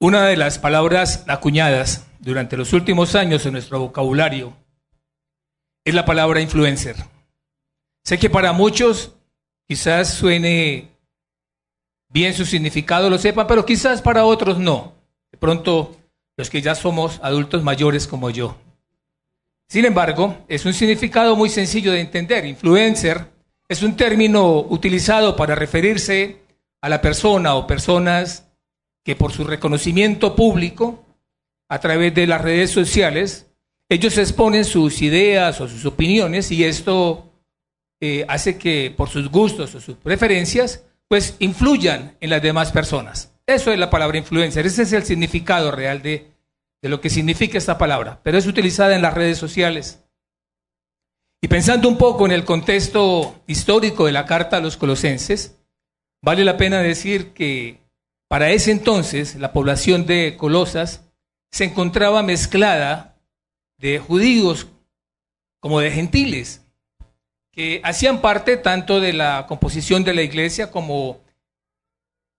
Una de las palabras acuñadas durante los últimos años en nuestro vocabulario es la palabra influencer. Sé que para muchos quizás suene bien su significado, lo sepan, pero quizás para otros no. De pronto, los que ya somos adultos mayores como yo. Sin embargo, es un significado muy sencillo de entender. Influencer es un término utilizado para referirse a la persona o personas que por su reconocimiento público a través de las redes sociales, ellos exponen sus ideas o sus opiniones y esto eh, hace que por sus gustos o sus preferencias, pues influyan en las demás personas. Eso es la palabra influencer, ese es el significado real de, de lo que significa esta palabra, pero es utilizada en las redes sociales. Y pensando un poco en el contexto histórico de la carta a los colosenses, vale la pena decir que para ese entonces la población de Colosas se encontraba mezclada de judíos como de gentiles, que hacían parte tanto de la composición de la iglesia como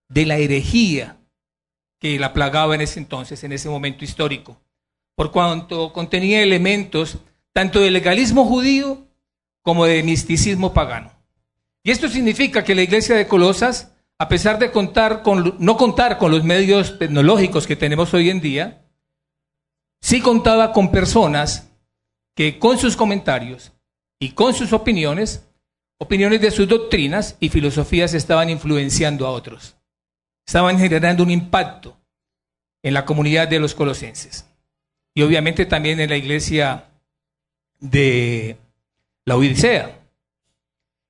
de la herejía que la plagaba en ese entonces, en ese momento histórico, por cuanto contenía elementos tanto del legalismo judío como de misticismo pagano. Y esto significa que la iglesia de Colosas, a pesar de contar con, no contar con los medios tecnológicos que tenemos hoy en día, sí contaba con personas que con sus comentarios y con sus opiniones, opiniones de sus doctrinas y filosofías estaban influenciando a otros. Estaban generando un impacto en la comunidad de los colosenses. Y obviamente también en la iglesia de la Odisea.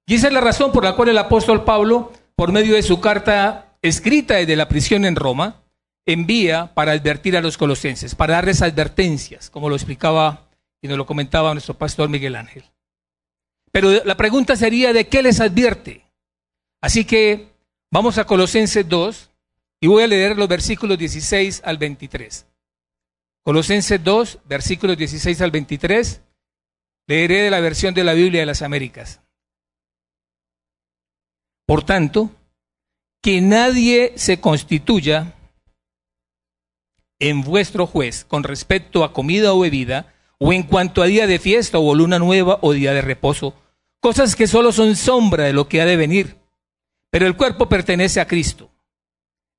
Y esa es la razón por la cual el apóstol Pablo, por medio de su carta escrita desde la prisión en Roma, envía para advertir a los colosenses, para darles advertencias, como lo explicaba y nos lo comentaba nuestro pastor Miguel Ángel. Pero la pregunta sería, ¿de qué les advierte? Así que vamos a Colosenses 2 y voy a leer los versículos 16 al 23. Colosenses 2, versículos 16 al 23, leeré de la versión de la Biblia de las Américas. Por tanto, que nadie se constituya en vuestro juez con respecto a comida o bebida, o en cuanto a día de fiesta o luna nueva o día de reposo, cosas que solo son sombra de lo que ha de venir. Pero el cuerpo pertenece a Cristo.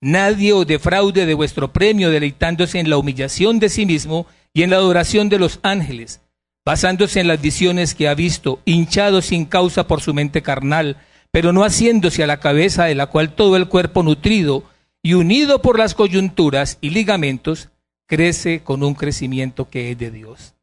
Nadie os defraude de vuestro premio deleitándose en la humillación de sí mismo y en la adoración de los ángeles, basándose en las visiones que ha visto, hinchado sin causa por su mente carnal, pero no haciéndose a la cabeza de la cual todo el cuerpo nutrido y unido por las coyunturas y ligamentos, crece con un crecimiento que es de Dios.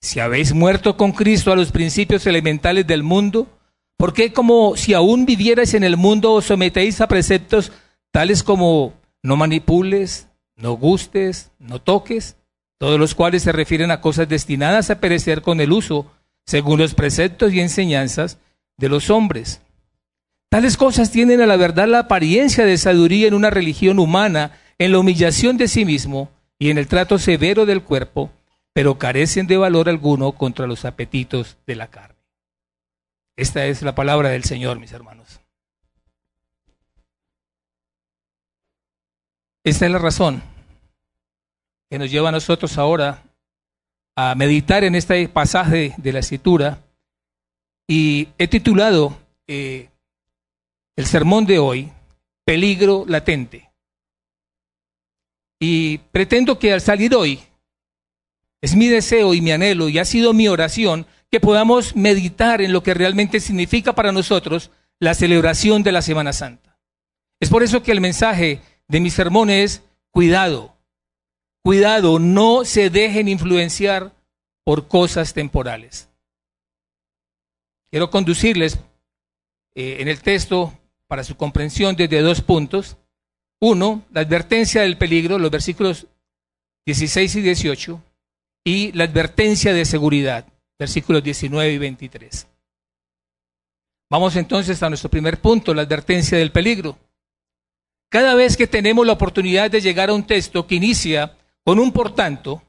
Si habéis muerto con Cristo a los principios elementales del mundo, ¿por qué como si aún vivierais en el mundo os sometéis a preceptos tales como no manipules, no gustes, no toques, todos los cuales se refieren a cosas destinadas a perecer con el uso, según los preceptos y enseñanzas de los hombres? Tales cosas tienen a la verdad la apariencia de sabiduría en una religión humana, en la humillación de sí mismo y en el trato severo del cuerpo, pero carecen de valor alguno contra los apetitos de la carne. Esta es la palabra del Señor, mis hermanos. Esta es la razón que nos lleva a nosotros ahora a meditar en este pasaje de la escritura y he titulado eh, el sermón de hoy, peligro latente. Y pretendo que al salir hoy, es mi deseo y mi anhelo y ha sido mi oración que podamos meditar en lo que realmente significa para nosotros la celebración de la Semana Santa. Es por eso que el mensaje de mi sermón es cuidado, cuidado, no se dejen influenciar por cosas temporales. Quiero conducirles eh, en el texto para su comprensión desde dos puntos. Uno, la advertencia del peligro, los versículos 16 y 18, y la advertencia de seguridad, versículos 19 y 23. Vamos entonces a nuestro primer punto, la advertencia del peligro. Cada vez que tenemos la oportunidad de llegar a un texto que inicia con un por tanto,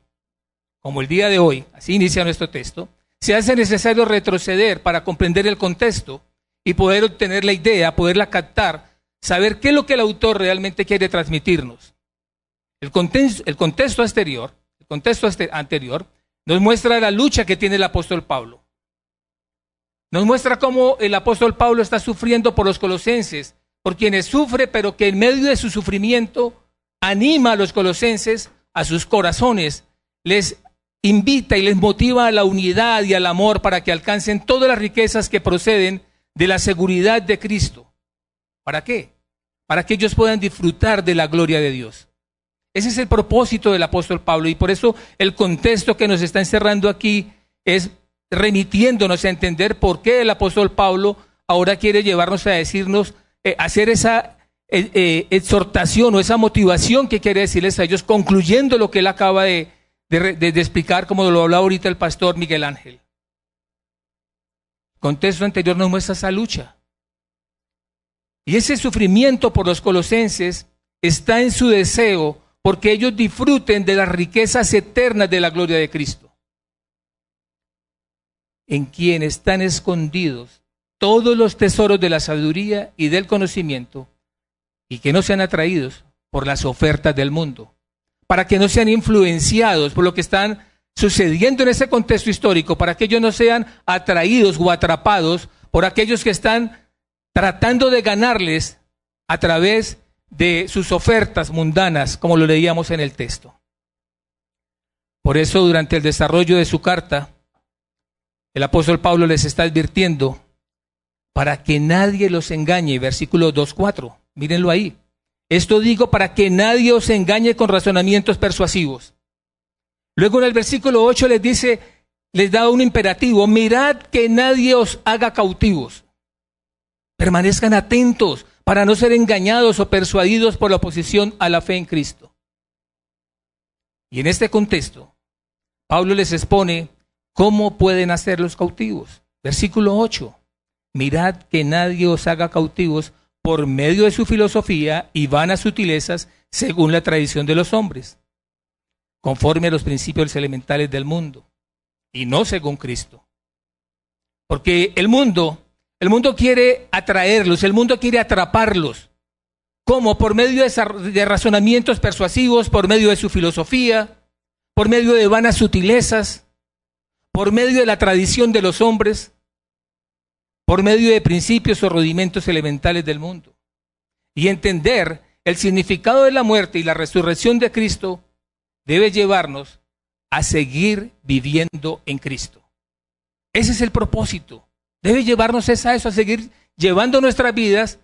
como el día de hoy, así inicia nuestro texto, se hace necesario retroceder para comprender el contexto y poder obtener la idea, poderla captar, saber qué es lo que el autor realmente quiere transmitirnos. el contexto, el contexto anterior, el contexto anterior nos muestra la lucha que tiene el apóstol Pablo. Nos muestra cómo el apóstol Pablo está sufriendo por los colosenses, por quienes sufre, pero que en medio de su sufrimiento anima a los colosenses, a sus corazones, les invita y les motiva a la unidad y al amor para que alcancen todas las riquezas que proceden de la seguridad de Cristo. ¿Para qué? Para que ellos puedan disfrutar de la gloria de Dios. Ese es el propósito del apóstol Pablo y por eso el contexto que nos está encerrando aquí es remitiéndonos a entender por qué el apóstol Pablo ahora quiere llevarnos a decirnos, eh, hacer esa eh, eh, exhortación o esa motivación que quiere decirles a ellos, concluyendo lo que él acaba de, de, explicar, como lo hablaba ahorita el pastor Miguel Ángel. Contexto anterior nos muestra esa lucha. Y ese sufrimiento por los colosenses está en su deseo porque ellos disfruten de las riquezas eternas de la gloria de Cristo, en quien están escondidos todos los tesoros de la sabiduría y del conocimiento, y que no sean atraídos por las ofertas del mundo, para que no sean influenciados por lo que están sucediendo en ese contexto histórico, para que ellos no sean atraídos o atrapados por aquellos que están tratando de ganarles a través de sus ofertas mundanas, como lo leíamos en el texto. Por eso, durante el desarrollo de su carta, el apóstol Pablo les está advirtiendo para que nadie los engañe, versículo 2.4, mírenlo ahí. Esto digo para que nadie os engañe con razonamientos persuasivos. Luego en el versículo 8 les dice, les da un imperativo, mirad que nadie os haga cautivos. Permanezcan atentos para no ser engañados o persuadidos por la oposición a la fe en Cristo. Y en este contexto, Pablo les expone cómo pueden hacer los cautivos. Versículo 8. Mirad que nadie os haga cautivos por medio de su filosofía y vanas sutilezas según la tradición de los hombres, conforme a los principios elementales del mundo, y no según Cristo. Porque el mundo el mundo quiere atraerlos, el mundo quiere atraparlos. ¿Cómo? Por medio de razonamientos persuasivos, por medio de su filosofía, por medio de vanas sutilezas, por medio de la tradición de los hombres, por medio de principios o rudimentos elementales del mundo. Y entender el significado de la muerte y la resurrección de Cristo debe llevarnos a seguir viviendo en Cristo. Ese es el propósito. Debe llevarnos a eso, a seguir llevando nuestras vidas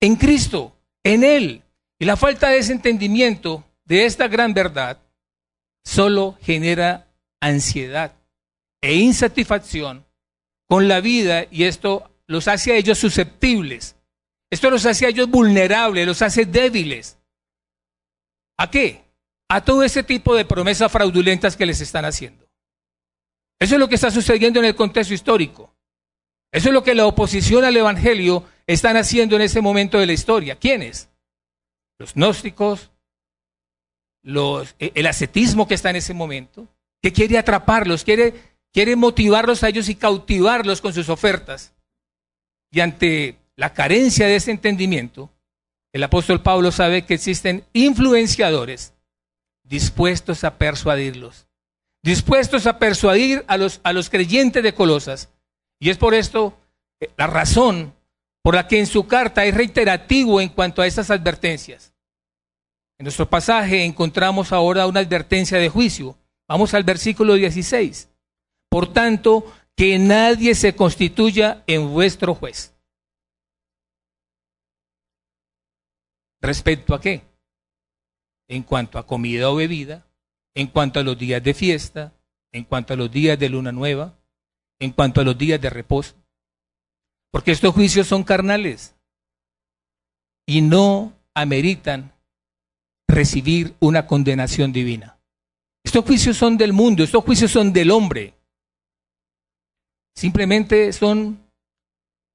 en Cristo, en Él. Y la falta de ese entendimiento de esta gran verdad solo genera ansiedad e insatisfacción con la vida y esto los hace a ellos susceptibles. Esto los hace a ellos vulnerables, los hace débiles. ¿A qué? A todo ese tipo de promesas fraudulentas que les están haciendo. Eso es lo que está sucediendo en el contexto histórico. Eso es lo que la oposición al Evangelio están haciendo en ese momento de la historia. ¿Quiénes? Los gnósticos, los, e, el ascetismo que está en ese momento, que quiere atraparlos, quiere, quiere motivarlos a ellos y cautivarlos con sus ofertas. Y ante la carencia de ese entendimiento, el apóstol Pablo sabe que existen influenciadores dispuestos a persuadirlos, dispuestos a persuadir a los, a los creyentes de Colosas y es por esto eh, la razón por la que en su carta es reiterativo en cuanto a estas advertencias. En nuestro pasaje encontramos ahora una advertencia de juicio. Vamos al versículo 16. Por tanto, que nadie se constituya en vuestro juez. ¿Respecto a qué? En cuanto a comida o bebida, en cuanto a los días de fiesta, en cuanto a los días de luna nueva, en cuanto a los días de reposo. Porque estos juicios son carnales y no ameritan recibir una condenación divina. Estos juicios son del mundo, estos juicios son del hombre. Simplemente son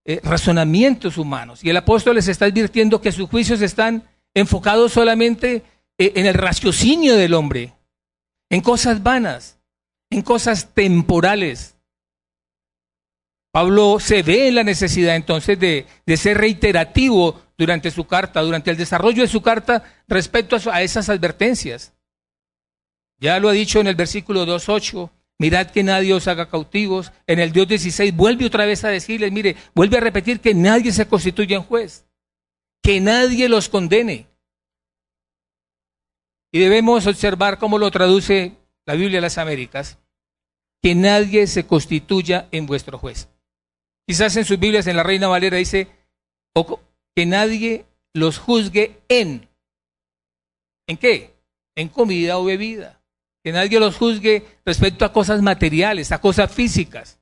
eh, razonamientos humanos. Y el apóstol les está advirtiendo que sus juicios están enfocados solamente en el raciocinio del hombre, en cosas vanas, en cosas temporales. Pablo se ve en la necesidad entonces de, ser reiterativo durante su carta, durante el desarrollo de su carta respecto a esas advertencias. Ya lo ha dicho en el versículo 2.8, mirad que nadie os haga cautivos. En el Dios 16 vuelve otra vez a decirles, mire, vuelve a repetir que nadie se constituya en juez, que nadie los condene. Y debemos observar cómo lo traduce la Biblia de las Américas, que nadie se constituya en vuestro juez. Quizás en sus Biblias, en la Reina Valera dice, que nadie los juzgue en. ¿En qué? En comida o bebida. Que nadie los juzgue respecto a cosas materiales, a cosas físicas.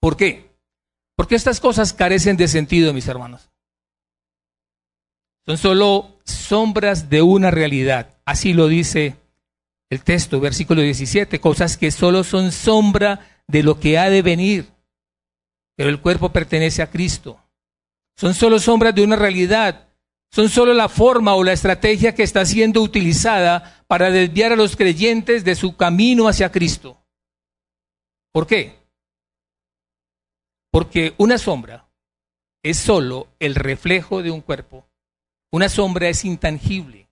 ¿Por qué? Porque estas cosas carecen de sentido, mis hermanos. Son solo sombras de una realidad. Así lo dice el texto, versículo 17, cosas que solo son sombra de lo que ha de venir, pero el cuerpo pertenece a Cristo. Son solo sombras de una realidad, son solo la forma o la estrategia que está siendo utilizada para desviar a los creyentes de su camino hacia Cristo. ¿Por qué? Porque una sombra es solo el reflejo de un cuerpo. Una sombra es intangible.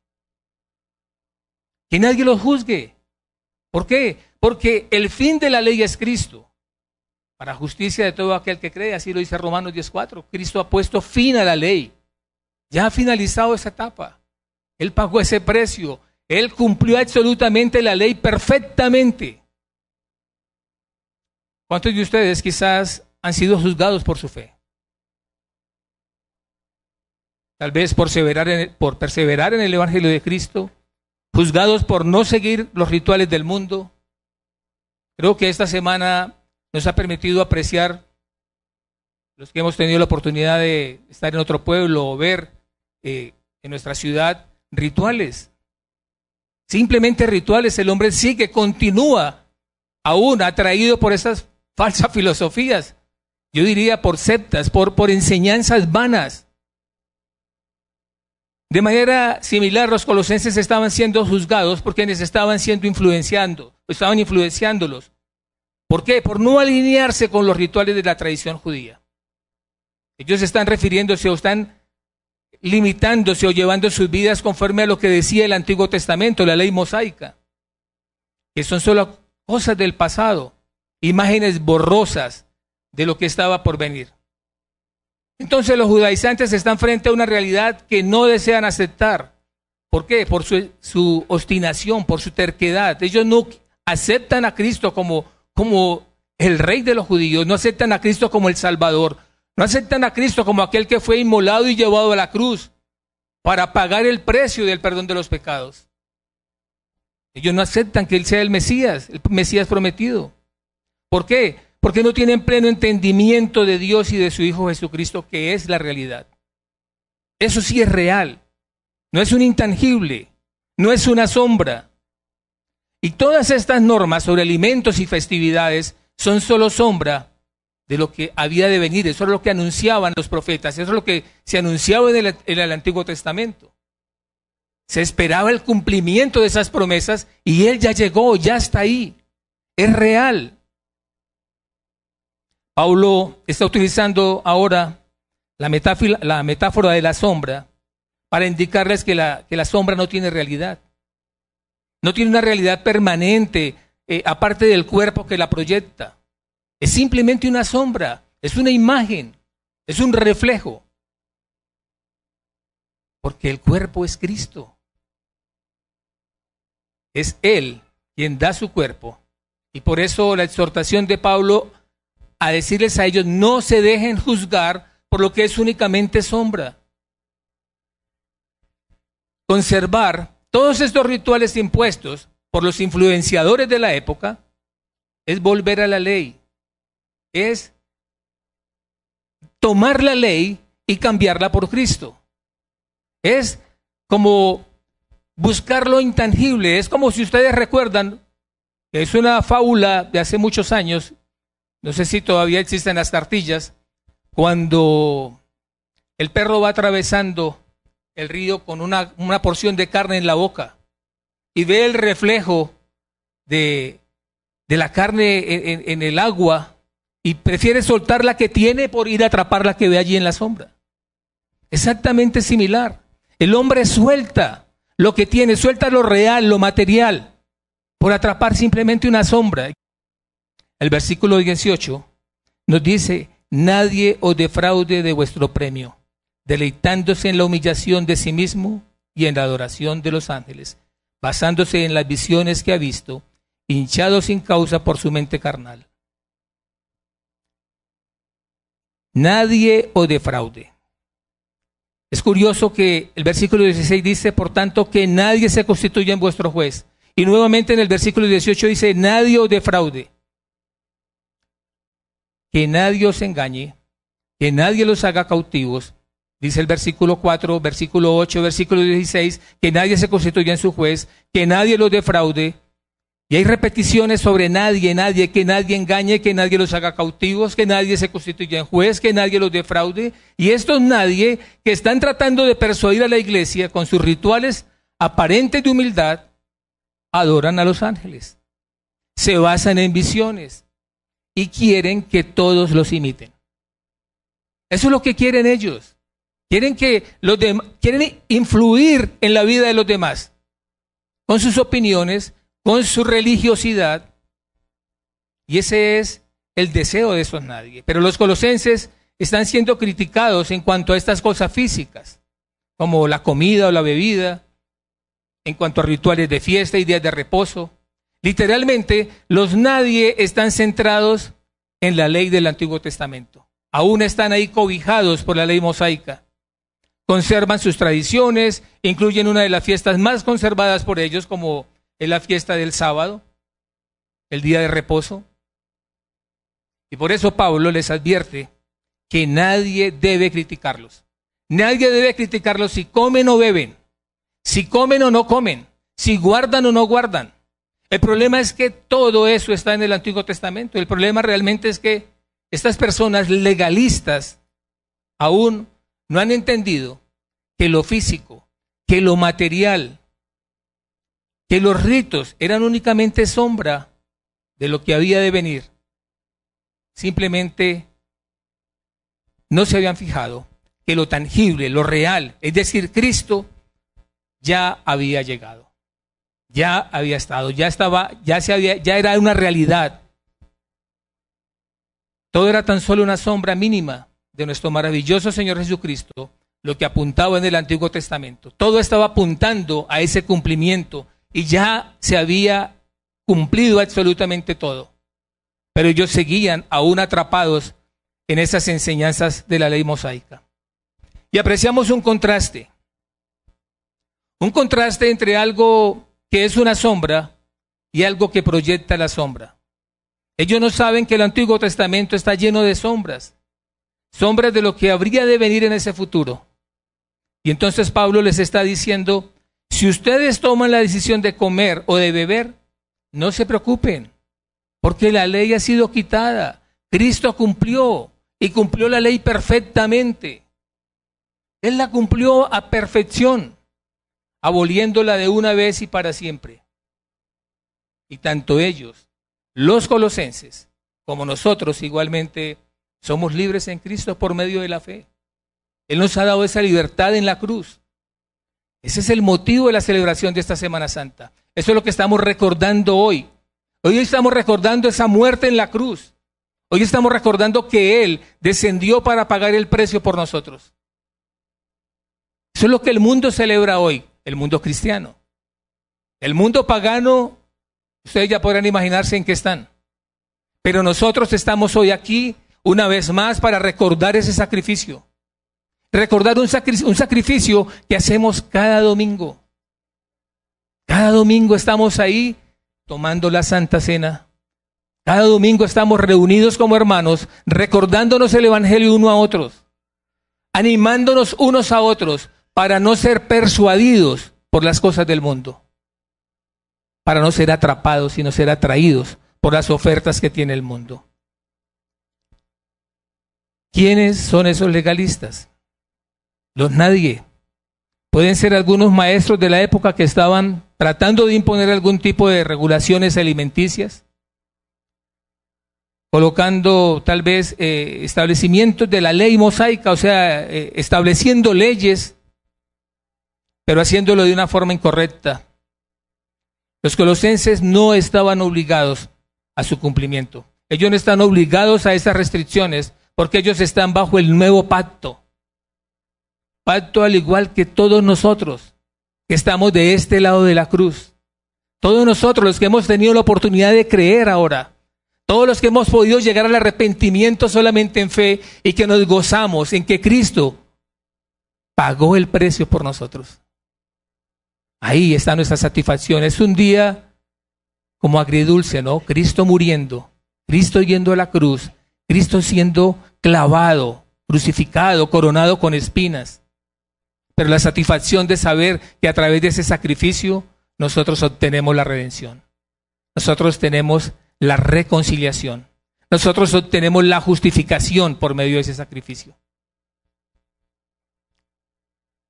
Que nadie los juzgue. ¿Por qué? Porque el fin de la ley es Cristo. Para justicia de todo aquel que cree, así lo dice Romanos 10.4. Cristo ha puesto fin a la ley. Ya ha finalizado esa etapa. Él pagó ese precio. Él cumplió absolutamente la ley perfectamente. ¿Cuántos de ustedes quizás han sido juzgados por su fe? Tal vez por, por perseverar en el Evangelio de Cristo, juzgados por no seguir los rituales del mundo. Creo que esta semana nos ha permitido apreciar, los que hemos tenido la oportunidad de estar en otro pueblo o ver eh, en nuestra ciudad, rituales. Simplemente rituales, el hombre sí que continúa aún atraído por esas falsas filosofías. Yo diría por septas, por, por enseñanzas vanas. De manera similar, los colosenses estaban siendo juzgados porque les estaban siendo influenciando, estaban influenciándolos. ¿Por qué? Por no alinearse con los rituales de la tradición judía. Ellos están refiriéndose o están limitándose o llevando sus vidas conforme a lo que decía el Antiguo Testamento, la ley mosaica, que son solo cosas del pasado, imágenes borrosas de lo que estaba por venir. Entonces los judaizantes están frente a una realidad que no desean aceptar. ¿Por qué? Por su, obstinación, por su terquedad. Ellos no aceptan a Cristo como, como el rey de los judíos, no aceptan a Cristo como el Salvador, no aceptan a Cristo como aquel que fue inmolado y llevado a la cruz para pagar el precio del perdón de los pecados. Ellos no aceptan que Él sea el Mesías, el Mesías prometido. ¿Por qué? Porque no tienen pleno entendimiento de Dios y de su Hijo Jesucristo, que es la realidad. Eso sí es real, no es un intangible, no es una sombra. Y todas estas normas sobre alimentos y festividades son solo sombra de lo que había de venir, eso es lo que anunciaban los profetas, eso es lo que se anunciaba en el, en el Antiguo Testamento. Se esperaba el cumplimiento de esas promesas y Él ya llegó, ya está ahí, es real. Paulo está utilizando ahora la metáfora, de la sombra para indicarles que la, que la, sombra no tiene realidad. No tiene una realidad permanente, eh, aparte del cuerpo que la proyecta. Es simplemente una sombra, es una imagen, es un reflejo. Porque el cuerpo es Cristo. Es Él quien da su cuerpo. Y por eso la exhortación de Pablo a decirles a ellos, no se dejen juzgar por lo que es únicamente sombra. Conservar todos estos rituales impuestos por los influenciadores de la época es volver a la ley, es tomar la ley y cambiarla por Cristo. Es como buscar lo intangible, es como si ustedes recuerdan, es una fábula de hace muchos años no sé si todavía existen las cartillas, cuando el perro va atravesando el río con una, porción de carne en la boca y ve el reflejo de, la carne en, en, el agua y prefiere soltar la que tiene por ir a atrapar la que ve allí en la sombra. Exactamente similar. El hombre suelta lo que tiene, suelta lo real, lo material, por atrapar simplemente una sombra. El versículo 18 nos dice, nadie os defraude de vuestro premio, deleitándose en la humillación de sí mismo y en la adoración de los ángeles, basándose en las visiones que ha visto, hinchado sin causa por su mente carnal. Nadie os defraude. Es curioso que el versículo 16 dice, por tanto, que nadie se constituya en vuestro juez. Y nuevamente en el versículo 18 dice, nadie os defraude. Que nadie os engañe, que nadie los haga cautivos. Dice el versículo 4, versículo 8, versículo 16, que nadie se constituya en su juez, que nadie los defraude, y hay repeticiones sobre nadie, nadie, que nadie engañe, que nadie los haga cautivos, que nadie se constituya en juez, que nadie los defraude. Y estos nadie que están tratando de persuadir a la iglesia con sus rituales aparentes de humildad, adoran a los ángeles. Se basan en visiones y quieren que todos los imiten. Eso es lo que quieren ellos. Quieren que los quieren influir en la vida de los demás con sus opiniones, con su religiosidad. Y ese es el deseo de esos nadie. Pero los colosenses están siendo criticados en cuanto a estas cosas físicas, como la comida o la bebida, en cuanto a rituales de fiesta y días de reposo. Literalmente, los nadie están centrados en la ley del Antiguo Testamento. Aún están ahí cobijados por la ley mosaica. Conservan sus tradiciones, incluyen una de las fiestas más conservadas por ellos, como es la fiesta del sábado, el día de reposo. Y por eso Pablo les advierte que nadie debe criticarlos. Nadie debe criticarlos si comen o beben, si comen o no comen, si guardan o no guardan. El problema es que todo eso está en el Antiguo Testamento. El problema realmente es que estas personas legalistas aún no han entendido que lo físico, que lo material, que los ritos eran únicamente sombra de lo que había de venir. Simplemente no se habían fijado que lo tangible, lo real, es decir, Cristo, ya había llegado. Ya había estado, ya estaba, ya se había, ya era una realidad. Todo era tan solo una sombra mínima de nuestro maravilloso Señor Jesucristo, lo que apuntaba en el Antiguo Testamento. Todo estaba apuntando a ese cumplimiento y ya se había cumplido absolutamente todo. Pero ellos seguían aún atrapados en esas enseñanzas de la ley mosaica. Y apreciamos un contraste. Un contraste entre algo que es una sombra y algo que proyecta la sombra. Ellos no saben que el Antiguo Testamento está lleno de sombras, sombras de lo que habría de venir en ese futuro. Y entonces Pablo les está diciendo, si ustedes toman la decisión de comer o de beber, no se preocupen, porque la ley ha sido quitada. Cristo cumplió y cumplió la ley perfectamente. Él la cumplió a perfección, aboliéndola de una vez y para siempre. Y tanto ellos, los colosenses, como nosotros igualmente, somos libres en Cristo por medio de la fe. Él nos ha dado esa libertad en la cruz. Ese es el motivo de la celebración de esta Semana Santa. Eso es lo que estamos recordando hoy. Hoy estamos recordando esa muerte en la cruz. Hoy estamos recordando que Él descendió para pagar el precio por nosotros. Eso es lo que el mundo celebra hoy, el mundo cristiano. El mundo pagano, ustedes ya podrán imaginarse en qué están. Pero nosotros estamos hoy aquí una vez más para recordar ese sacrificio recordar un, sacrificio que hacemos cada domingo. Cada domingo estamos ahí tomando la Santa Cena. Cada domingo estamos reunidos como hermanos, recordándonos el Evangelio uno a otros, animándonos unos a otros para no ser persuadidos por las cosas del mundo, para no ser atrapados, sino ser atraídos por las ofertas que tiene el mundo. ¿Quiénes son esos legalistas? Los nadie. Pueden ser algunos maestros de la época que estaban tratando de imponer algún tipo de regulaciones alimenticias. colocando tal vez eh, establecimientos de la ley mosaica, o sea, eh, estableciendo leyes, pero haciéndolo de una forma incorrecta. Los colosenses no estaban obligados a su cumplimiento. Ellos no están obligados a esas restricciones porque ellos están bajo el nuevo pacto. Pacto al igual que todos nosotros que estamos de este lado de la cruz. Todos nosotros los que hemos tenido la oportunidad de creer ahora. Todos los que hemos podido llegar al arrepentimiento solamente en fe y que nos gozamos en que Cristo pagó el precio por nosotros. Ahí está nuestra satisfacción. Es un día como agridulce, ¿no? Cristo muriendo, Cristo yendo a la cruz, Cristo siendo clavado, crucificado, coronado con espinas. Pero la satisfacción de saber que a través de ese sacrificio nosotros obtenemos la redención. Nosotros tenemos la reconciliación. Nosotros obtenemos la justificación por medio de ese sacrificio.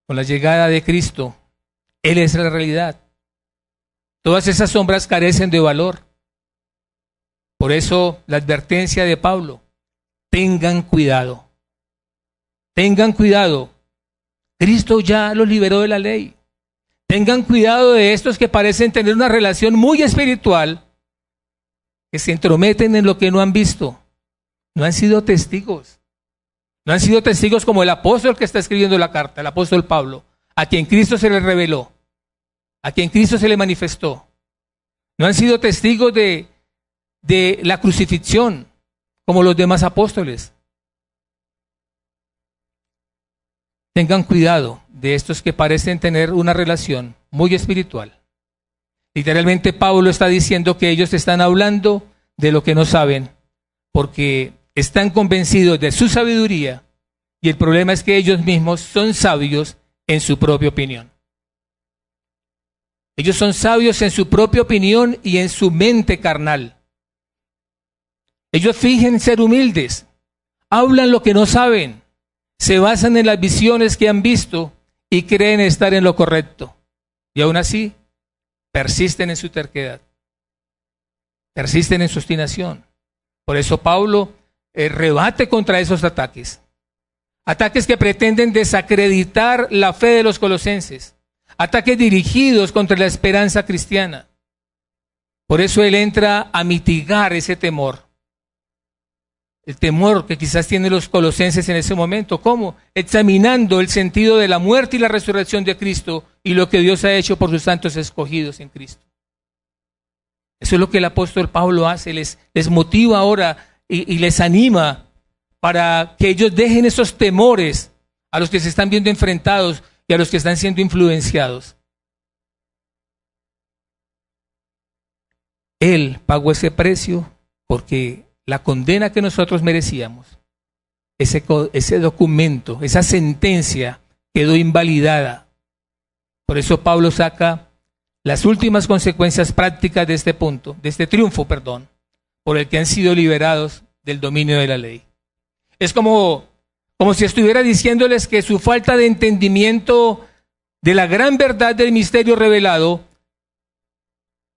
Con la llegada de Cristo, Él es la realidad. Todas esas sombras carecen de valor. Por eso la advertencia de Pablo, tengan cuidado. Tengan cuidado. Cristo ya los liberó de la ley. Tengan cuidado de estos que parecen tener una relación muy espiritual, que se entrometen en lo que no han visto. No han sido testigos. No han sido testigos como el apóstol que está escribiendo la carta, el apóstol Pablo, a quien Cristo se le reveló a quien Cristo se le manifestó. No han sido testigos de, de la crucifixión como los demás apóstoles. Tengan cuidado de estos que parecen tener una relación muy espiritual. Literalmente Pablo está diciendo que ellos están hablando de lo que no saben, porque están convencidos de su sabiduría y el problema es que ellos mismos son sabios en su propia opinión. Ellos son sabios en su propia opinión y en su mente carnal. Ellos fingen ser humildes, hablan lo que no saben, se basan en las visiones que han visto y creen estar en lo correcto. Y aún así, persisten en su terquedad, persisten en su obstinación. Por eso Pablo eh, rebate contra esos ataques. Ataques que pretenden desacreditar la fe de los colosenses ataques dirigidos contra la esperanza cristiana. Por eso él entra a mitigar ese temor. El temor que quizás tienen los colosenses en ese momento. ¿Cómo? Examinando el sentido de la muerte y la resurrección de Cristo y lo que Dios ha hecho por sus santos escogidos en Cristo. Eso es lo que el apóstol Pablo hace, les, motiva ahora y, y les anima para que ellos dejen esos temores a los que se están viendo enfrentados y a los que están siendo influenciados. Él pagó ese precio porque la condena que nosotros merecíamos, ese, ese documento, esa sentencia quedó invalidada. Por eso Pablo saca las últimas consecuencias prácticas de este punto, de este triunfo, perdón, por el que han sido liberados del dominio de la ley. Es como como si estuviera diciéndoles que su falta de entendimiento de la gran verdad del misterio revelado,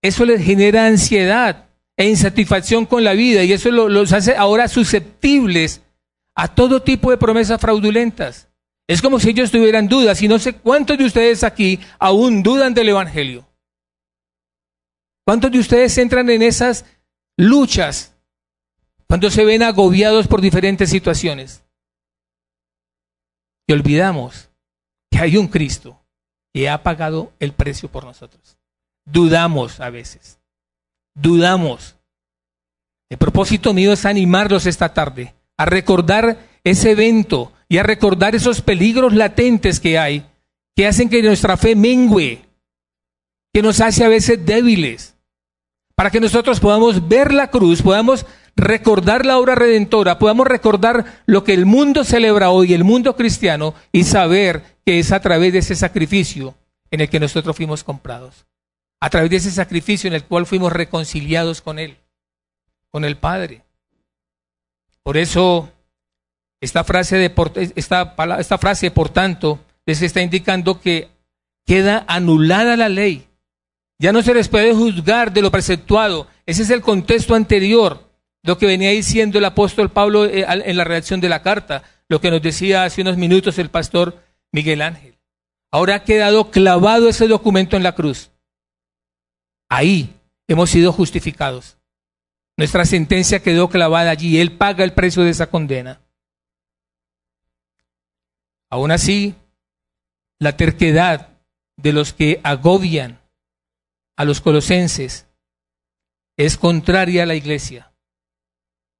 eso les genera ansiedad e insatisfacción con la vida y eso los hace ahora susceptibles a todo tipo de promesas fraudulentas. Es como si ellos tuvieran dudas y no sé cuántos de ustedes aquí aún dudan del Evangelio. ¿Cuántos de ustedes entran en esas luchas cuando se ven agobiados por diferentes situaciones? y olvidamos que hay un Cristo que ha pagado el precio por nosotros. Dudamos a veces, dudamos. El propósito mío es animarlos esta tarde a recordar ese evento y a recordar esos peligros latentes que hay, que hacen que nuestra fe mengüe, que nos hace a veces débiles, para que nosotros podamos ver la cruz, podamos recordar la obra redentora, podamos recordar lo que el mundo celebra hoy, el mundo cristiano, y saber que es a través de ese sacrificio en el que nosotros fuimos comprados. A través de ese sacrificio en el cual fuimos reconciliados con Él, con el Padre. Por eso, esta frase, de, esta, esta frase por tanto, les está indicando que queda anulada la ley. Ya no se les puede juzgar de lo preceptuado. Ese es el contexto anterior lo que venía diciendo el apóstol Pablo eh, en la redacción de la carta, lo que nos decía hace unos minutos el pastor Miguel Ángel. Ahora ha quedado clavado ese documento en la cruz. Ahí hemos sido justificados. Nuestra sentencia quedó clavada allí. Él paga el precio de esa condena. Aún así, la terquedad de los que agobian a los colosenses es contraria a la iglesia.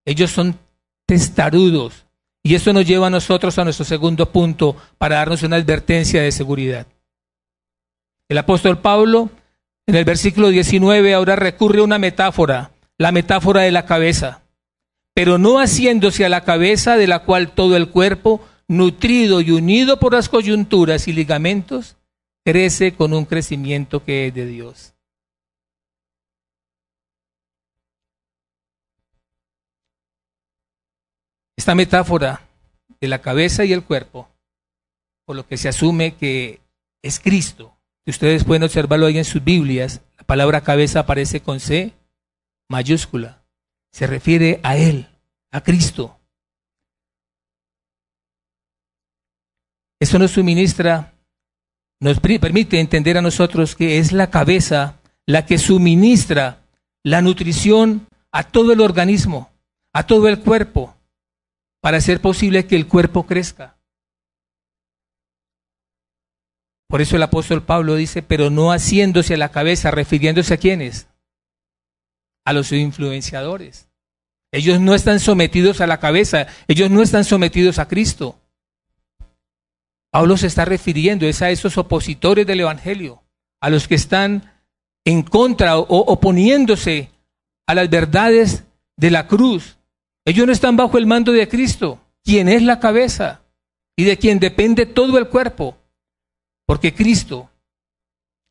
Ellos son testarudos. Y eso nos lleva a nosotros a nuestro segundo punto para darnos una advertencia de seguridad. El apóstol Pablo en el versículo 19 ahora recurre a una metáfora, la metáfora de la cabeza, pero no haciéndose a la cabeza de la cual todo el cuerpo, nutrido y unido por las coyunturas y ligamentos, crece con un crecimiento que es de Dios. Esta metáfora de la cabeza y el cuerpo, por lo que se asume que es Cristo, ustedes pueden observarlo ahí en sus Biblias, la palabra cabeza aparece con C mayúscula. Se refiere a Él, a Cristo. Eso nos suministra, nos permite entender a nosotros que es la cabeza la que suministra la nutrición a todo el organismo, a todo el cuerpo, para hacer posible que el cuerpo crezca. Por eso el apóstol Pablo dice, pero no haciéndose a la cabeza, refiriéndose a quiénes? A los influenciadores. Ellos no están sometidos a la cabeza, ellos no están sometidos a Cristo. Pablo se está refiriendo es a esos opositores del Evangelio, a los que están en contra o oponiéndose a las verdades de la cruz. Ellos no están bajo el mando de Cristo, quien es la cabeza y de quien depende todo el cuerpo. Porque Cristo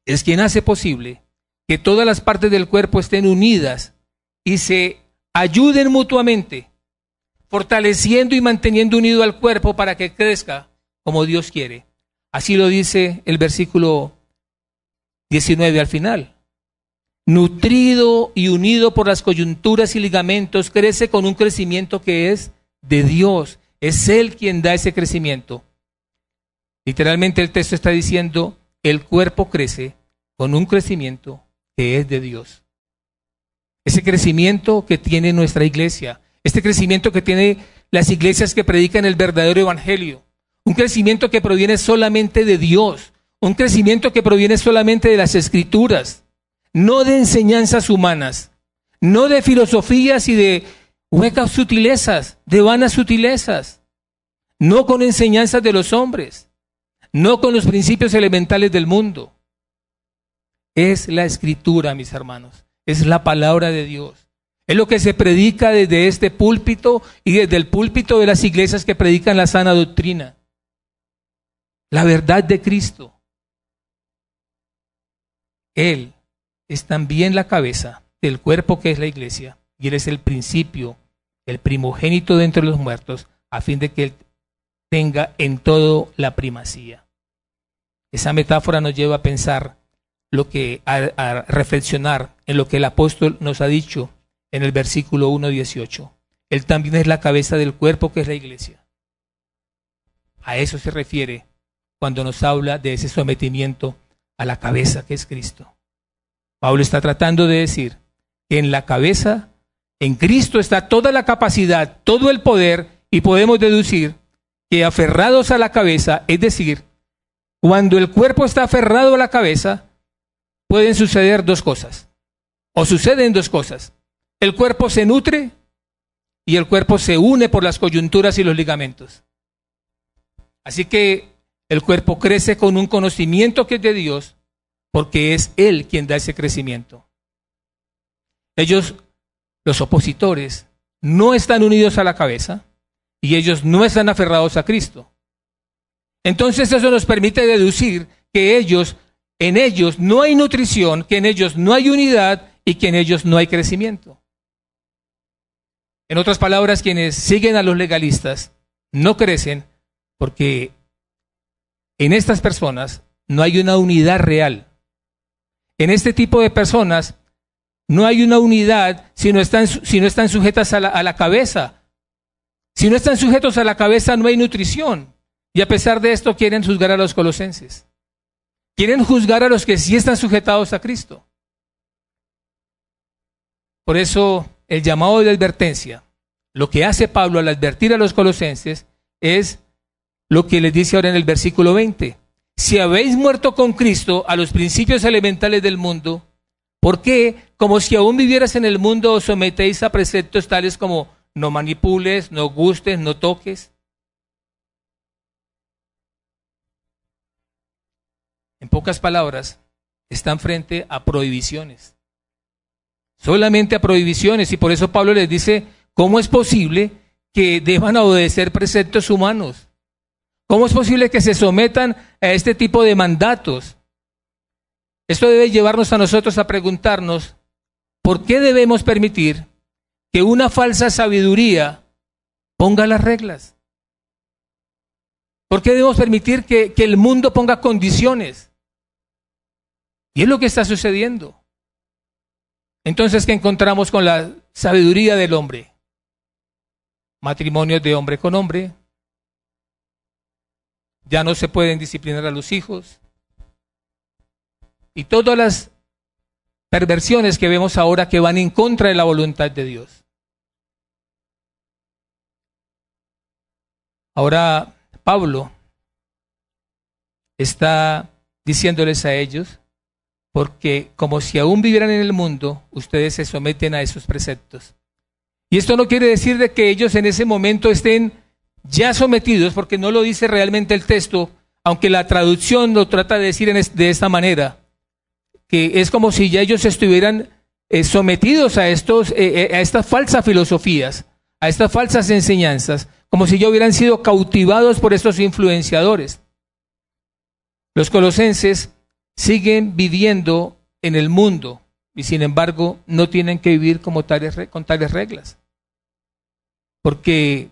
es quien hace posible que todas las partes del cuerpo estén unidas y se ayuden mutuamente, fortaleciendo y manteniendo unido al cuerpo para que crezca como Dios quiere. Así lo dice el versículo 19 al final. Nutrido y unido por las coyunturas y ligamentos, crece con un crecimiento que es de Dios. Es Él quien da ese crecimiento. Literalmente el texto está diciendo, el cuerpo crece con un crecimiento que es de Dios. Ese crecimiento que tiene nuestra iglesia, este crecimiento que tiene las iglesias que predican el verdadero evangelio, un crecimiento que proviene solamente de Dios, un crecimiento que proviene solamente de las escrituras, no de enseñanzas humanas, no de filosofías y de huecas sutilezas, de vanas sutilezas, no con enseñanzas de los hombres, no con los principios elementales del mundo. Es la escritura, mis hermanos, es la palabra de Dios. Es lo que se predica desde este púlpito y desde el púlpito de las iglesias que predican la sana doctrina. La verdad de Cristo. Él es también la cabeza del cuerpo que es la iglesia y Él es el principio, el primogénito de entre los muertos, a fin de que Él tenga en todo la primacía. Esa metáfora nos lleva a pensar lo que a, reflexionar en lo que el apóstol nos ha dicho en el versículo 1.18. Él también es la cabeza del cuerpo que es la iglesia. A eso se refiere cuando nos habla de ese sometimiento a la cabeza que es Cristo. Pablo está tratando de decir que en la cabeza, en Cristo está toda la capacidad, todo el poder y podemos deducir que aferrados a la cabeza, es decir, cuando el cuerpo está aferrado a la cabeza, pueden suceder dos cosas. O suceden dos cosas. El cuerpo se nutre y el cuerpo se une por las coyunturas y los ligamentos. Así que el cuerpo crece con un conocimiento que es de Dios, porque es Él quien da ese crecimiento. Ellos, los opositores, no están unidos a la cabeza y ellos no están aferrados a Cristo. Entonces eso nos permite deducir que ellos, en ellos no hay nutrición, que en ellos no hay unidad y que en ellos no hay crecimiento. En otras palabras, quienes siguen a los legalistas no crecen porque en estas personas no hay una unidad real. En este tipo de personas no hay una unidad si no están, si no están sujetas a la, a la cabeza. Si no están sujetos a la cabeza, no hay nutrición. Y a pesar de esto, quieren juzgar a los colosenses. Quieren juzgar a los que sí están sujetados a Cristo. Por eso, el llamado de advertencia, lo que hace Pablo al advertir a los colosenses es lo que les dice ahora en el versículo 20. Si habéis muerto con Cristo a los principios elementales del mundo, ¿por qué, como si aún vivieras en el mundo, os sometéis a preceptos tales como no manipules, no gustes, no toques? En pocas palabras, están frente a prohibiciones. Solamente a prohibiciones. Y por eso Pablo les dice, ¿cómo es posible que deban obedecer preceptos humanos? ¿Cómo es posible que se sometan a este tipo de mandatos? Esto debe llevarnos a nosotros a preguntarnos, ¿por qué debemos permitir que una falsa sabiduría ponga las reglas? ¿Por qué debemos permitir que, el mundo ponga condiciones? Y es lo que está sucediendo. Entonces, ¿qué encontramos con la sabiduría del hombre? Matrimonios de hombre con hombre, ya no se pueden disciplinar a los hijos. Y todas las perversiones que vemos ahora que van en contra de la voluntad de Dios. Ahora Pablo está diciéndoles a ellos, porque como si aún vivieran en el mundo, ustedes se someten a esos preceptos. Y esto no quiere decir de que ellos en ese momento estén ya sometidos, porque no lo dice realmente el texto, aunque la traducción lo trata de decir de esta manera, que es como si ya ellos estuvieran eh, sometidos a, estos, eh, eh, a estas falsas filosofías, a estas falsas enseñanzas, como si ya hubieran sido cautivados por estos influenciadores. Los colosenses siguen viviendo en el mundo y sin embargo no tienen que vivir como tales, con tales reglas. Porque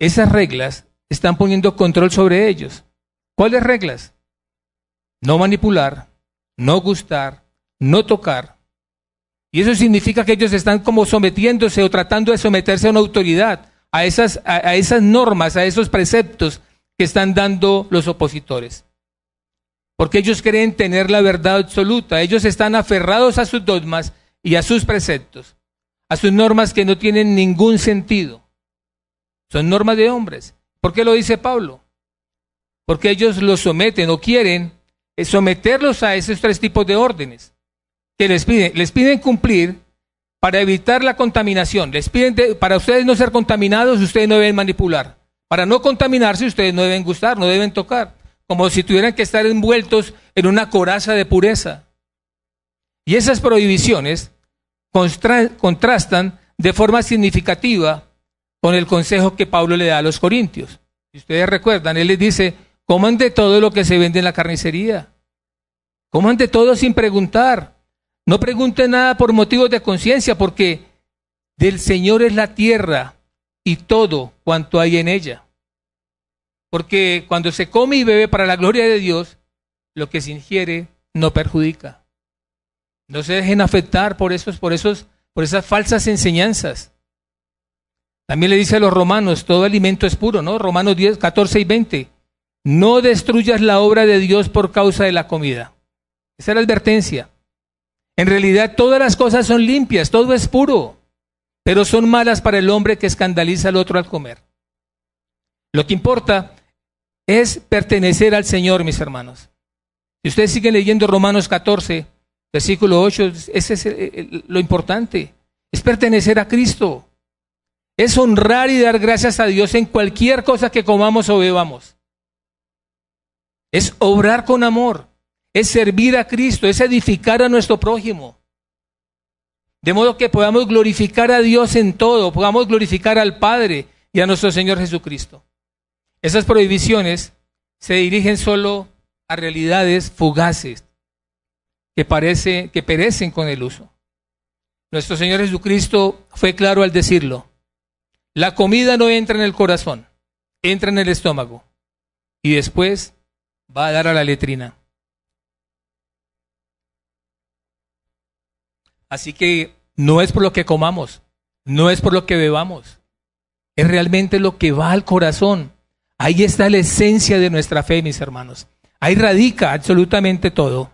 esas reglas están poniendo control sobre ellos. ¿Cuáles reglas? No manipular, no gustar, no tocar. Y eso significa que ellos están como sometiéndose o tratando de someterse a una autoridad, a esas, a, esas normas, a esos preceptos que están dando los opositores. Porque ellos creen tener la verdad absoluta. Ellos están aferrados a sus dogmas y a sus preceptos, a sus normas que no tienen ningún sentido. Son normas de hombres. ¿Por qué lo dice Pablo? Porque ellos los someten o quieren someterlos a esos tres tipos de órdenes que les piden. Les piden cumplir para evitar la contaminación. Les piden, para ustedes no ser contaminados, ustedes no deben manipular. Para no contaminarse, ustedes no deben gustar, no deben tocar. Como si tuvieran que estar envueltos en una coraza de pureza. Y esas prohibiciones contrastan de forma significativa con el consejo que Pablo le da a los corintios. Si ustedes recuerdan, él les dice, coman de todo lo que se vende en la carnicería. Coman de todo sin preguntar. No pregunten nada por motivos de conciencia, porque del Señor es la tierra y todo cuanto hay en ella. Porque cuando se come y bebe para la gloria de Dios, lo que se ingiere no perjudica. No se dejen afectar por esos, por esos, por esas falsas enseñanzas. También le dice a los romanos, todo alimento es puro, ¿no? Romanos 10, 14 y 20. No destruyas la obra de Dios por causa de la comida. Esa es la advertencia. En realidad todas las cosas son limpias, todo es puro, pero son malas para el hombre que escandaliza al otro al comer. Lo que importa es pertenecer al Señor, mis hermanos. Si ustedes siguen leyendo Romanos 14, versículo 8, ese es lo importante, es pertenecer a Cristo es honrar y dar gracias a Dios en cualquier cosa que comamos o bebamos. Es obrar con amor, es servir a Cristo, es edificar a nuestro prójimo. De modo que podamos glorificar a Dios en todo, podamos glorificar al Padre y a nuestro Señor Jesucristo. Esas prohibiciones se dirigen solo a realidades fugaces que, parece, que perecen con el uso. Nuestro Señor Jesucristo fue claro al decirlo. La comida no entra en el corazón, entra en el estómago y después va a dar a la letrina. Así que no es por lo que comamos, no es por lo que bebamos, es realmente lo que va al corazón. Ahí está la esencia de nuestra fe, mis hermanos. Ahí radica absolutamente todo.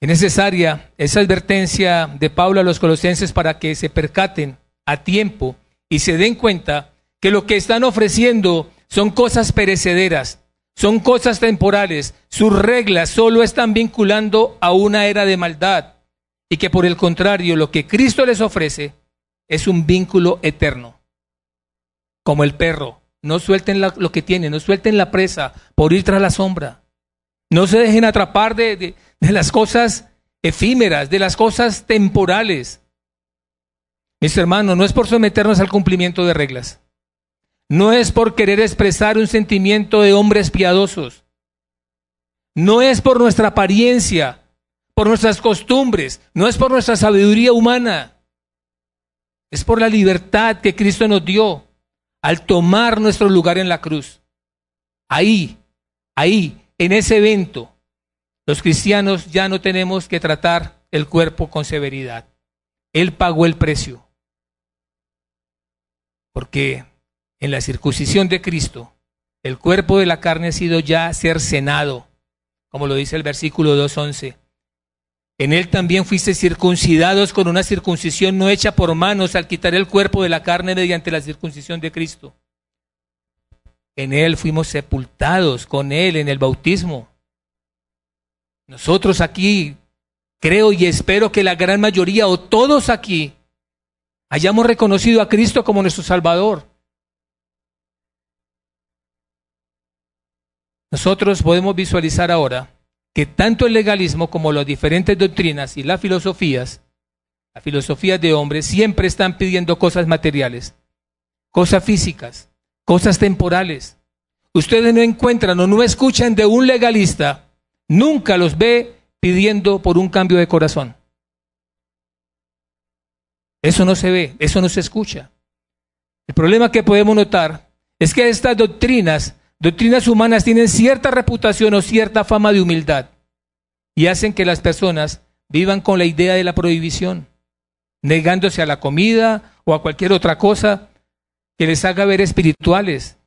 Es necesaria esa advertencia de Pablo a los colosenses para que se percaten a tiempo y se den cuenta que lo que están ofreciendo son cosas perecederas, son cosas temporales, sus reglas solo están vinculando a una era de maldad y que por el contrario lo que Cristo les ofrece es un vínculo eterno, como el perro. No suelten lo que tienen, no suelten la presa por ir tras la sombra. No se dejen atrapar de, de, de las cosas efímeras, de las cosas temporales. Mis hermanos, no es por someternos al cumplimiento de reglas. No es por querer expresar un sentimiento de hombres piadosos. No es por nuestra apariencia, por nuestras costumbres, no es por nuestra sabiduría humana. Es por la libertad que Cristo nos dio al tomar nuestro lugar en la cruz. Ahí, ahí, en ese evento, los cristianos ya no tenemos que tratar el cuerpo con severidad. Él pagó el precio. Porque en la circuncisión de Cristo, el cuerpo de la carne ha sido ya cercenado, como lo dice el versículo 2.11. En él también fuiste circuncidados con una circuncisión no hecha por manos al quitar el cuerpo de la carne mediante la circuncisión de Cristo. En él fuimos sepultados con él en el bautismo nosotros aquí, creo y espero que la gran mayoría o todos aquí hayamos reconocido a Cristo como nuestro Salvador. Nosotros podemos visualizar ahora que tanto el legalismo como las diferentes doctrinas y las filosofías, las filosofías de hombres, siempre están pidiendo cosas materiales, cosas físicas, cosas temporales. Ustedes no encuentran o no escuchan de un legalista nunca los ve pidiendo por un cambio de corazón. Eso no se ve, eso no se escucha. El problema que podemos notar es que estas doctrinas, doctrinas humanas, tienen cierta reputación o cierta fama de humildad y hacen que las personas vivan con la idea de la prohibición, negándose a la comida o a cualquier otra cosa que les haga ver espirituales,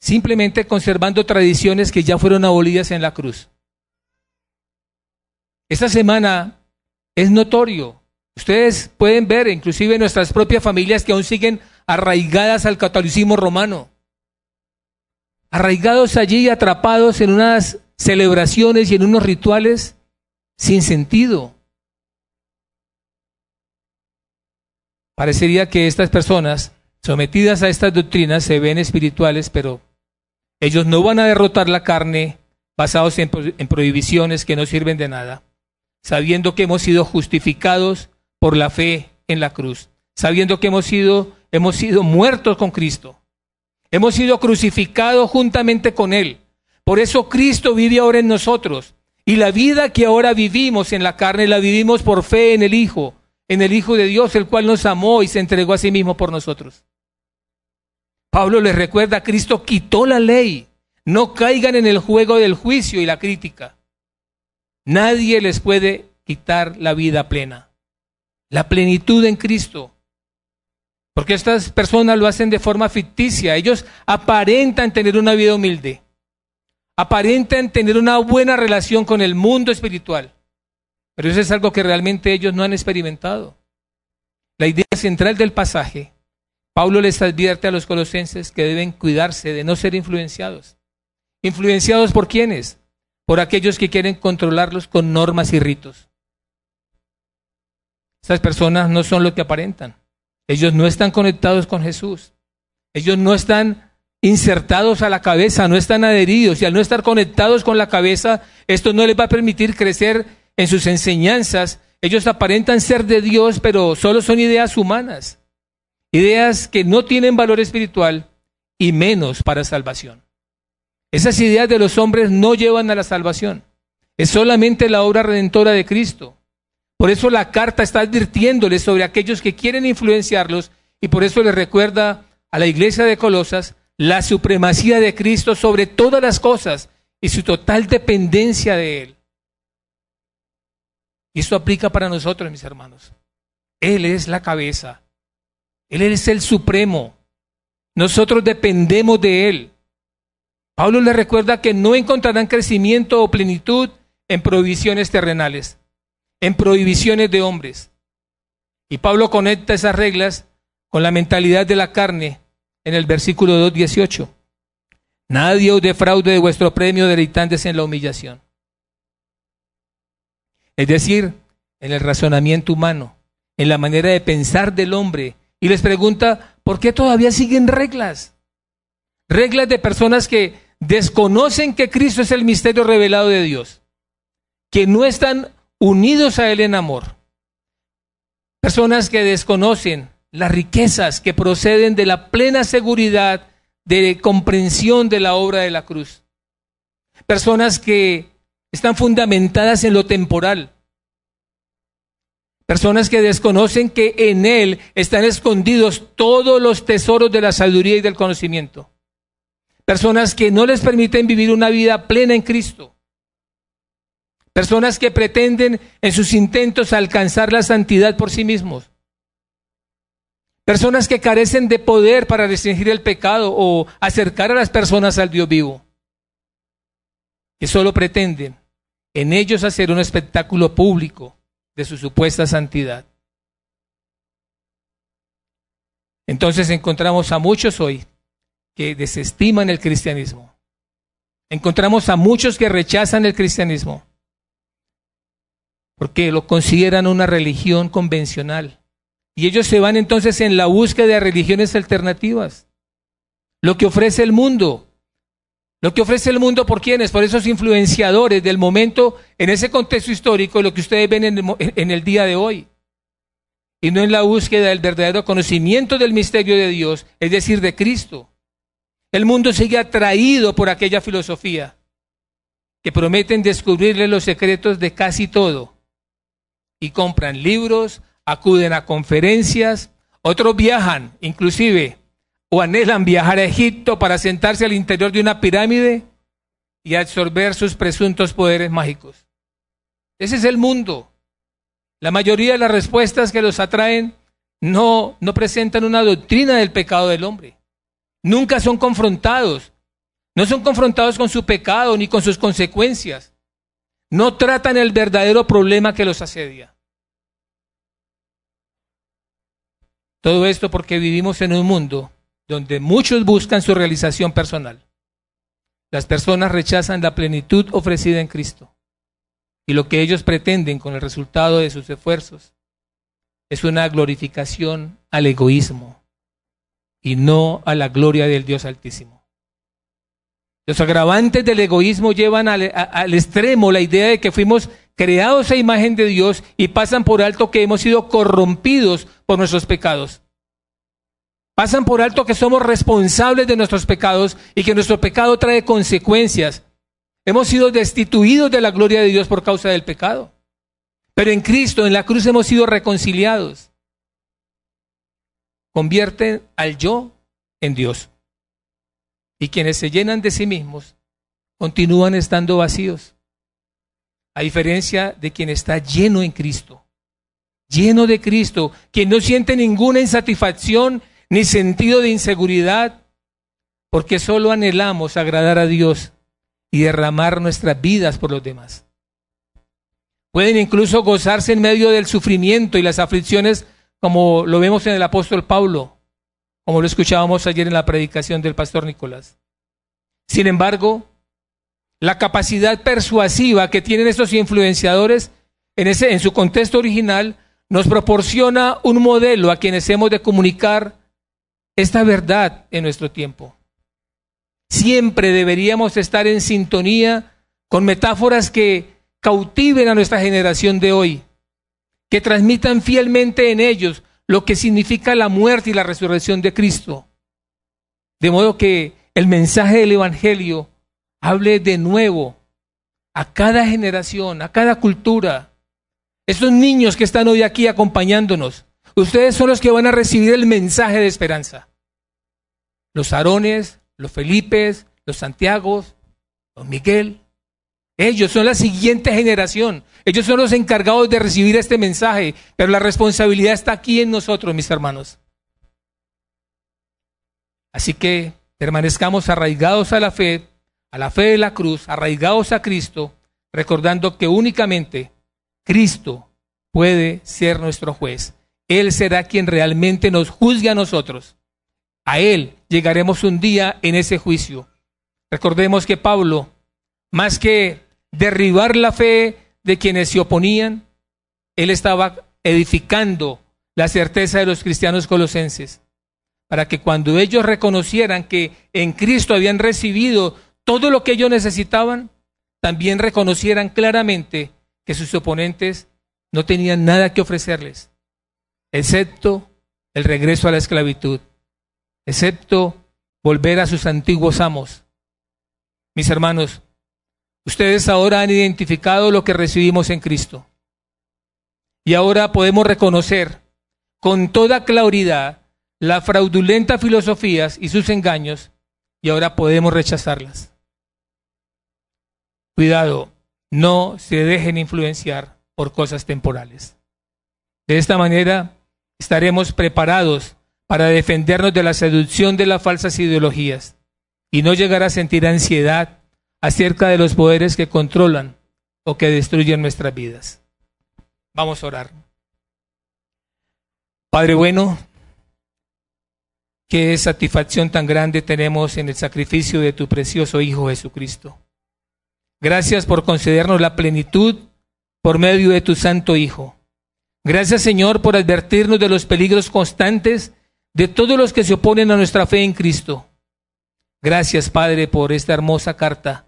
simplemente conservando tradiciones que ya fueron abolidas en la cruz. Esta semana es notorio. Ustedes pueden ver, inclusive nuestras propias familias que aún siguen arraigadas al catolicismo romano. Arraigados allí, atrapados en unas celebraciones y en unos rituales sin sentido. Parecería que estas personas sometidas a estas doctrinas se ven espirituales, pero ellos no van a derrotar la carne basados en, prohibiciones que no sirven de nada, sabiendo que hemos sido justificados por la fe en la cruz, sabiendo que hemos sido, hemos sido muertos con Cristo, hemos sido crucificados juntamente con Él. Por eso Cristo vive ahora en nosotros. Y la vida que ahora vivimos en la carne la vivimos por fe en el Hijo, en el Hijo de Dios, el cual nos amó y se entregó a sí mismo por nosotros. Pablo les recuerda, Cristo quitó la ley. No caigan en el juego del juicio y la crítica. Nadie les puede quitar la vida plena. La plenitud en Cristo. Porque estas personas lo hacen de forma ficticia. Ellos aparentan tener una vida humilde. Aparentan tener una buena relación con el mundo espiritual. Pero eso es algo que realmente ellos no han experimentado. La idea central del pasaje Pablo les advierte a los colosenses que deben cuidarse de no ser influenciados. ¿Influenciados por quiénes? Por aquellos que quieren controlarlos con normas y ritos. Estas personas no son lo que aparentan. Ellos no están conectados con Jesús. Ellos no están insertados a la cabeza, no están adheridos. Y al no estar conectados con la cabeza, esto no les va a permitir crecer en sus enseñanzas. Ellos aparentan ser de Dios, pero solo son ideas humanas. Ideas que no tienen valor espiritual y menos para salvación. Esas ideas de los hombres no llevan a la salvación. Es solamente la obra redentora de Cristo. Por eso la carta está advirtiéndoles sobre aquellos que quieren influenciarlos y por eso les recuerda a la iglesia de Colosas la supremacía de Cristo sobre todas las cosas y su total dependencia de Él. Y esto aplica para nosotros, mis hermanos. Él es la cabeza. Él es el supremo. Nosotros dependemos de Él. Pablo le recuerda que no encontrarán crecimiento o plenitud en prohibiciones terrenales, en prohibiciones de hombres. Y Pablo conecta esas reglas con la mentalidad de la carne en el versículo 2.18. Nadie os defraude de vuestro premio deleitándose en la humillación. Es decir, en el razonamiento humano, en la manera de pensar del hombre. Y les pregunta, ¿por qué todavía siguen reglas? Reglas de personas que desconocen que Cristo es el misterio revelado de Dios, que no están unidos a Él en amor. Personas que desconocen las riquezas que proceden de la plena seguridad de comprensión de la obra de la cruz. Personas que están fundamentadas en lo temporal. Personas que desconocen que en Él están escondidos todos los tesoros de la sabiduría y del conocimiento. Personas que no les permiten vivir una vida plena en Cristo. Personas que pretenden en sus intentos alcanzar la santidad por sí mismos. Personas que carecen de poder para restringir el pecado o acercar a las personas al Dios vivo. Que solo pretenden en ellos hacer un espectáculo público de su supuesta santidad. Entonces encontramos a muchos hoy que desestiman el cristianismo. Encontramos a muchos que rechazan el cristianismo porque lo consideran una religión convencional. Y ellos se van entonces en la búsqueda de religiones alternativas. Lo que ofrece el mundo. Lo que ofrece el mundo por quienes, por esos influenciadores del momento, en ese contexto histórico, lo que ustedes ven en el, en el día de hoy. Y no en la búsqueda del verdadero conocimiento del misterio de Dios, es decir, de Cristo. El mundo sigue atraído por aquella filosofía que prometen descubrirle los secretos de casi todo. Y compran libros, acuden a conferencias, otros viajan inclusive o anhelan viajar a Egipto para sentarse al interior de una pirámide y absorber sus presuntos poderes mágicos. Ese es el mundo. La mayoría de las respuestas que los atraen no, no presentan una doctrina del pecado del hombre. Nunca son confrontados. No son confrontados con su pecado ni con sus consecuencias. No tratan el verdadero problema que los asedia. Todo esto porque vivimos en un mundo donde muchos buscan su realización personal. Las personas rechazan la plenitud ofrecida en Cristo. Y lo que ellos pretenden con el resultado de sus esfuerzos es una glorificación al egoísmo y no a la gloria del Dios Altísimo. Los agravantes del egoísmo llevan al, extremo la idea de que fuimos creados a imagen de Dios y pasan por alto que hemos sido corrompidos por nuestros pecados. Pasan por alto que somos responsables de nuestros pecados y que nuestro pecado trae consecuencias. Hemos sido destituidos de la gloria de Dios por causa del pecado. Pero en Cristo, en la cruz, hemos sido reconciliados. Convierten al yo en Dios. Y quienes se llenan de sí mismos continúan estando vacíos. A diferencia de quien está lleno en Cristo. Lleno de Cristo, quien no siente ninguna insatisfacción ni sentido de inseguridad, porque solo anhelamos agradar a Dios y derramar nuestras vidas por los demás. Pueden incluso gozarse en medio del sufrimiento y las aflicciones, como lo vemos en el apóstol Pablo, como lo escuchábamos ayer en la predicación del pastor Nicolás. Sin embargo, la capacidad persuasiva que tienen estos influenciadores en, su contexto original nos proporciona un modelo a quienes hemos de comunicar esta verdad en nuestro tiempo. Siempre deberíamos estar en sintonía con metáforas que cautiven a nuestra generación de hoy, que transmitan fielmente en ellos lo que significa la muerte y la resurrección de Cristo. De modo que el mensaje del Evangelio hable de nuevo a cada generación, a cada cultura. Esos niños que están hoy aquí acompañándonos, Ustedes son los que van a recibir el mensaje de esperanza. Los Aarones, los Felipes, los Santiagos, los Miguel, Ellos son la siguiente generación. Ellos son los encargados de recibir este mensaje, pero la responsabilidad está aquí en nosotros, mis hermanos. Así que permanezcamos arraigados a la fe, a la fe de la cruz, arraigados a Cristo, recordando que únicamente Cristo puede ser nuestro juez. Él será quien realmente nos juzgue a nosotros. A Él llegaremos un día en ese juicio. Recordemos que Pablo, más que derribar la fe de quienes se oponían, él estaba edificando la certeza de los cristianos colosenses, para que cuando ellos reconocieran que en Cristo habían recibido todo lo que ellos necesitaban, también reconocieran claramente que sus oponentes no tenían nada que ofrecerles, excepto el regreso a la esclavitud, excepto volver a sus antiguos amos. Mis hermanos, Ustedes ahora han identificado lo que recibimos en Cristo. Y ahora podemos reconocer con toda claridad la fraudulenta filosofías y sus engaños y ahora podemos rechazarlas. Cuidado, no se dejen influenciar por cosas temporales. De esta manera estaremos preparados para defendernos de la seducción de las falsas ideologías y no llegar a sentir ansiedad acerca de los poderes que controlan o que destruyen nuestras vidas. Vamos a orar. Padre bueno, qué satisfacción tan grande tenemos en el sacrificio de tu precioso Hijo Jesucristo. Gracias por concedernos la plenitud por medio de tu Santo Hijo. Gracias Señor por advertirnos de los peligros constantes de todos los que se oponen a nuestra fe en Cristo. Gracias Padre por esta hermosa carta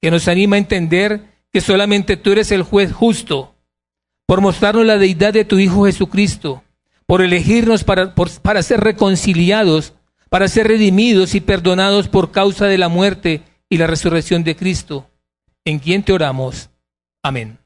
que nos anima a entender que solamente tú eres el juez justo, por mostrarnos la deidad de tu Hijo Jesucristo, por elegirnos para, para ser reconciliados, para ser redimidos y perdonados por causa de la muerte y la resurrección de Cristo, en quien te oramos. Amén.